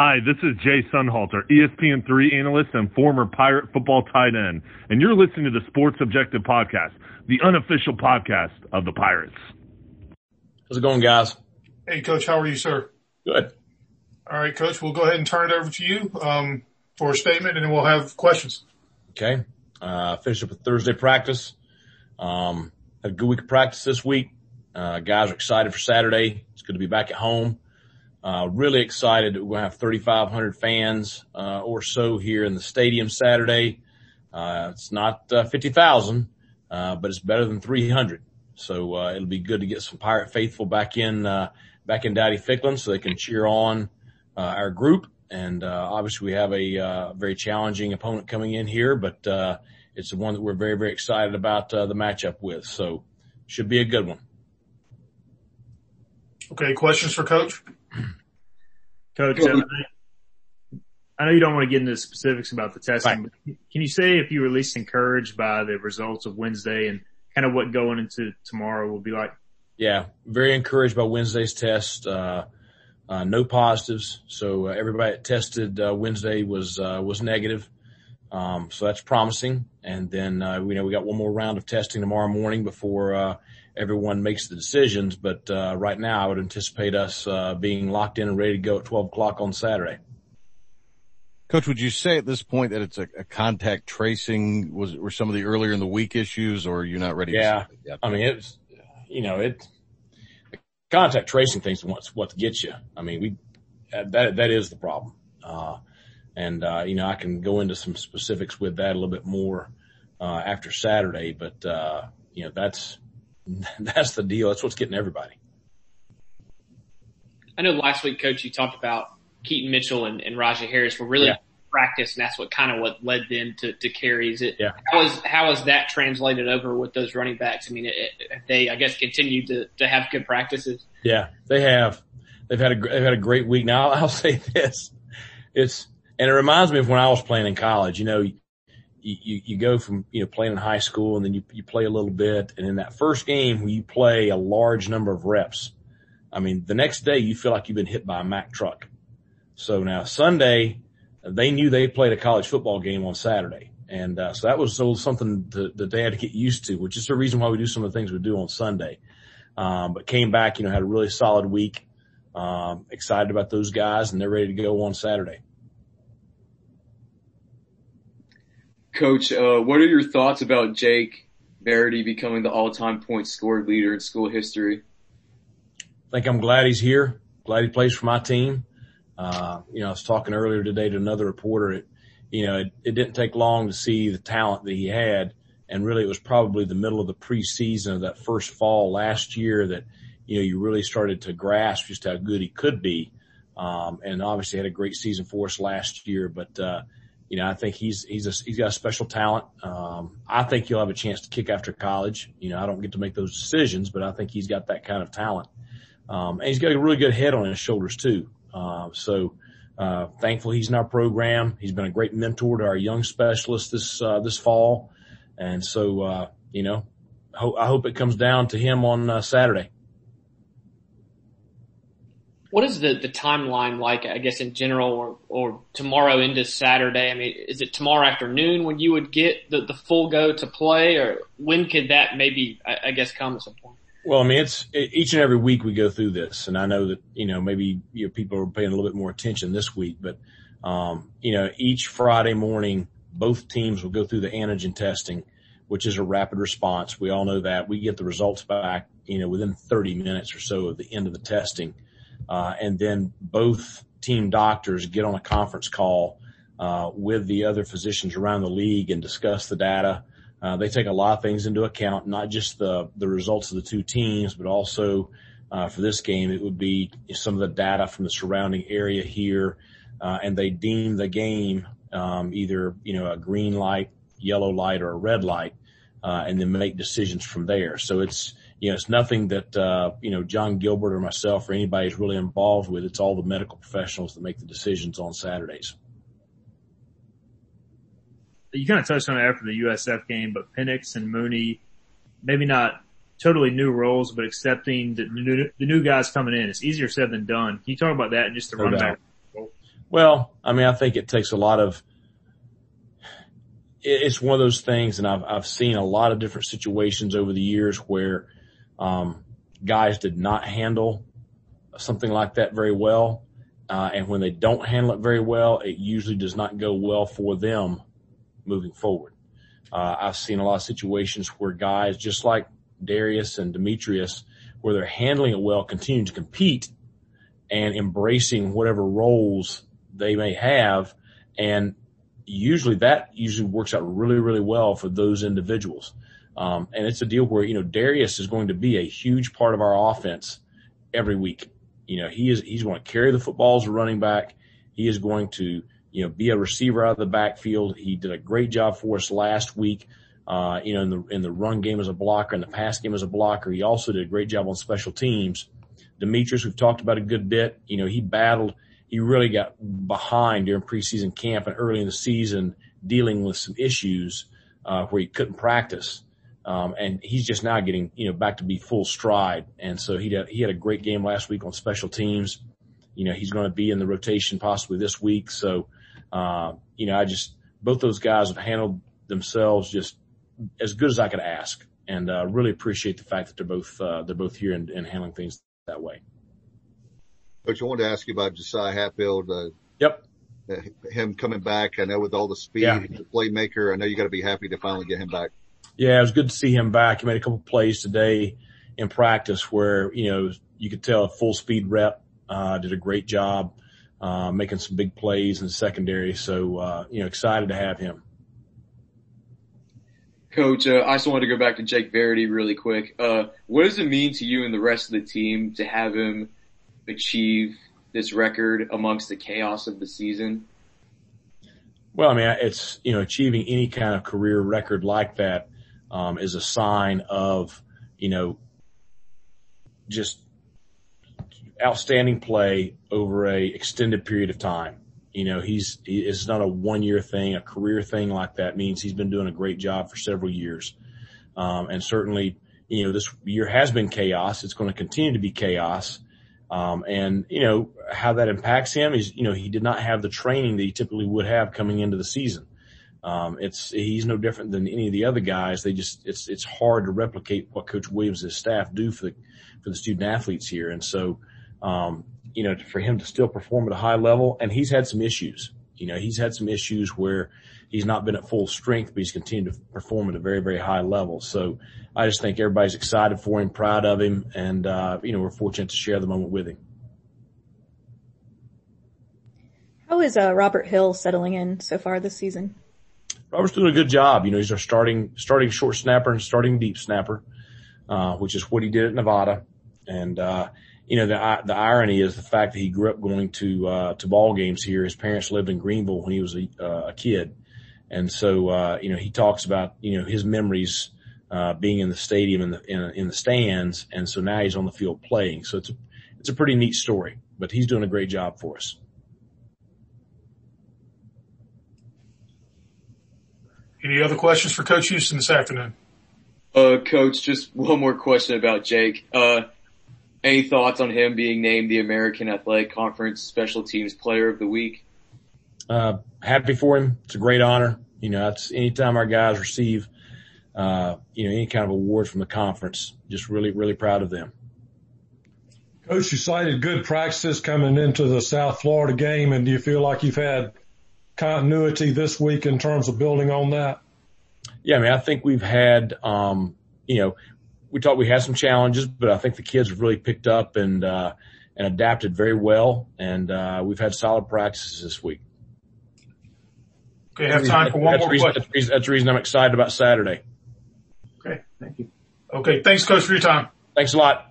Hi, this is Jay Sunhalter, ESPN3 analyst and former Pirate football tight end, and you're listening to the Sports Objective Podcast, the unofficial podcast of the Pirates. How's it going, guys? Hey, Coach, how are you, sir? Good. All right, Coach, we'll go ahead and turn it over to you um, for a statement, and then we'll have questions. Okay. Uh, finished up with Thursday practice. Um, had a good week of practice this week. Uh, guys are excited for Saturday. It's good to be back at home. Uh, really excited that to have 3,500 fans, uh, or so here in the stadium Saturday. Uh, it's not, uh, 50,000, uh, but it's better than 300. So, uh, it'll be good to get some Pirate faithful back in, back in Dowdy Ficklen so they can cheer on, our group. And, obviously we have a, very challenging opponent coming in here, but, it's the one that we're very, very excited about, the matchup with. So should be a good one. Okay. Questions for coach? Coach, uh, I know you don't want to get into specifics about the testing, right. but can you say if you were at least encouraged by the results of Wednesday and kind of what going into tomorrow will be like? Yeah, very encouraged by Wednesday's test. Uh, uh, no positives. So uh, everybody that tested uh, Wednesday was uh, was negative. Um, so that's promising. And then we know we got one more round of testing tomorrow morning before everyone makes the decisions. But uh, right now, I would anticipate us uh, being locked in and ready to go at 12 o'clock on Saturday. Coach, would you say at this point that it's a, a contact tracing? Was were some of the earlier in the week issues, or you're not ready? Yeah, I mean it's you know it contact tracing things what's what gets you. I mean we that that is the problem, uh, and uh, you know I can go into some specifics with that a little bit more uh, after Saturday, but uh, you know that's that's the deal. That's what's getting everybody. I know last week, coach, you talked about Keaton Mitchell and, and Rahjai Harris were really yeah. practice, and that's what kind of what led them to, to carries. It yeah. how is how is that translated over with those running backs? I mean, it, it, they I guess continue to to have good practices. Yeah, they have. They've had a they've had a great week. Now I'll say this: it's and it reminds me of when I was playing in college. You know, you, you go from, you know, playing in high school and then you, you play a little bit. And in that first game where you play a large number of reps, I mean, the next day you feel like you've been hit by a Mack truck. So now Sunday, they knew they played a college football game on Saturday. And, uh, so that was so something to, that they had to get used to, which is the reason why we do some of the things we do on Sunday. Um, but came back, you know, had a really solid week. Um, excited about those guys and they're ready to go on Saturday. Coach, uh, what are your thoughts about Jake Verity becoming the all-time point scored leader in school history? I think I'm glad he's here. Glad he plays for my team. Uh, you know, I was talking earlier today to another reporter. It, you know, it, it didn't take long to see the talent that he had. And really it was probably the middle of the preseason of that first fall last year that, you know, you really started to grasp just how good he could be. Um, and obviously had a great season for us last year, but, uh, you know, I think he's he's a, he's got a special talent. Um, I think he'll have a chance to kick after college. You know, I don't get to make those decisions, but I think he's got that kind of talent. Um, and he's got a really good head on his shoulders too. Uh, so, uh, thankful he's in our program. He's been a great mentor to our young specialists this, uh, this fall. And so, uh, you know, ho- I hope it comes down to him on uh, Saturday what is the, the timeline like, I guess, in general or, or tomorrow into Saturday? I mean, is it tomorrow afternoon when you would get the, the full go to play or when could that maybe, I, I guess, come at some point? Well, I mean, it's each and every week we go through this and I know that, you know, maybe you people are paying a little bit more attention this week, but, um, you know, each Friday morning, both teams will go through the antigen testing, which is a rapid response. We all know that we get the results back, you know, within 30 minutes or so of the end of the testing. Uh, and then both team doctors get on a conference call uh, with the other physicians around the league and discuss the data. Uh, they take a lot of things into account, not just the the results of the two teams, but also uh, for this game, it would be some of the data from the surrounding area here, uh, and they deem the game um, either you know a green light, yellow light, or a red light, uh, and then make decisions from there. So it's you know, it's nothing that, uh, you know, Jon Gilbert or myself or anybody is really involved with. It's all the medical professionals that make the decisions on Saturdays. You kind of touched on it after the USF game, but Pinnix and Mauney, maybe not totally new roles, but accepting the new, the new guys coming in. It's easier said than done. Can you talk about that and just the no run back? Well, I mean, I think it takes a lot of, it's one of those things, and I've, I've seen a lot of different situations over the years where, um, guys did not handle something like that very well. Uh, and when they don't handle it very well, it usually does not go well for them moving forward. Uh, I've seen a lot of situations where guys, just like Darius and Demetrius, where they're handling it well, continue to compete and embracing whatever roles they may have. And usually that usually works out really, really well for those individuals. Um, and it's a deal where, you know, Darius is going to be a huge part of our offense every week. You know, he is, he's going to carry the football as a running back. He is going to, you know, be a receiver out of the backfield. He did a great job for us last week. Uh, you know, in the, in the run game as a blocker and the pass game as a blocker. He also did a great job on special teams. Demetrius, we've talked about a good bit. You know, he battled, he really got behind during preseason camp and early in the season dealing with some issues, uh, where he couldn't practice. Um, and he's just now getting, you know, back to be full stride. And so he had, he had a great game last week on special teams. You know, he's going to be in the rotation possibly this week. So, uh, you know, I just, both those guys have handled themselves just as good as I could ask, and uh, really appreciate the fact that they're both uh, they're both here and, and, handling things that way. Coach, I wanted to ask you about Josiah Hatfield. Uh, yep. Him coming back, I know with all the speed, yeah. the playmaker. I know you got to be happy to finally get him back. Yeah, it was good to see him back. He made a couple plays today in practice where you know you could tell a full speed rep uh, did a great job uh, making some big plays in the secondary. So uh, you know, excited to have him. Coach, uh, I just wanted to go back to Jake Verity really quick. Uh, what does it mean to you and the rest of the team to have him achieve this record amongst the chaos of the season? Well, I mean, it's, you know, achieving any kind of career record like that, um, is a sign of, you know, just outstanding play over a extended period of time. You know, he's, he, it's not a one year thing, a career thing like that means he's been doing a great job for several years. Um, and certainly, you know, this year has been chaos. It's going to continue to be chaos. Um, and you know, how that impacts him is, you know, he did not have the training that he typically would have coming into the season. Um, it's, he's no different than any of the other guys. They just, it's, it's hard to replicate what Coach Williams' and his staff do for the, for the student athletes here. And so, um, you know, for him to still perform at a high level. And he's had some issues. You know, he's had some issues where he's not been at full strength, but he's continued to perform at a very, very high level. So I just think everybody's excited for him, proud of him, and, uh, you know, we're fortunate to share the moment with him. How is uh, Robert Hill settling in so far this season? Robert's doing a good job. You know, he's our starting starting short snapper and starting deep snapper, uh, which is what he did at Nevada. And uh, you know, the, the irony is the fact that he grew up going to, uh, to ball games here. His parents lived in Greenville when he was a, uh, a kid. And so, uh, you know, he talks about, you know, his memories, uh, being in the stadium in the, in, in the stands. And so now he's on the field playing. So it's a, it's a pretty neat story, but he's doing a great job for us. Any other questions for Coach Houston this afternoon? Uh, Coach, just one more question about Jake. Uh, any thoughts on him being named the American Athletic Conference Special Teams Player of the Week? Uh, happy for him. It's a great honor. You know, that's anytime our guys receive, uh, you know, any kind of award from the conference, just really, really proud of them. Coach, you cited good practices coming into the South Florida game, and do you feel like you've had continuity this week in terms of building on that? Yeah, I mean, I think we've had, um, you know, we thought we had some challenges, but I think the kids have really picked up and uh, and adapted very well. And uh, we've had solid practices this week. Okay, have time for one that's more reason, question. That's, reason, that's the reason I'm excited about Saturday. Okay, thank you. Okay, thanks, Coach, for your time. Thanks a lot.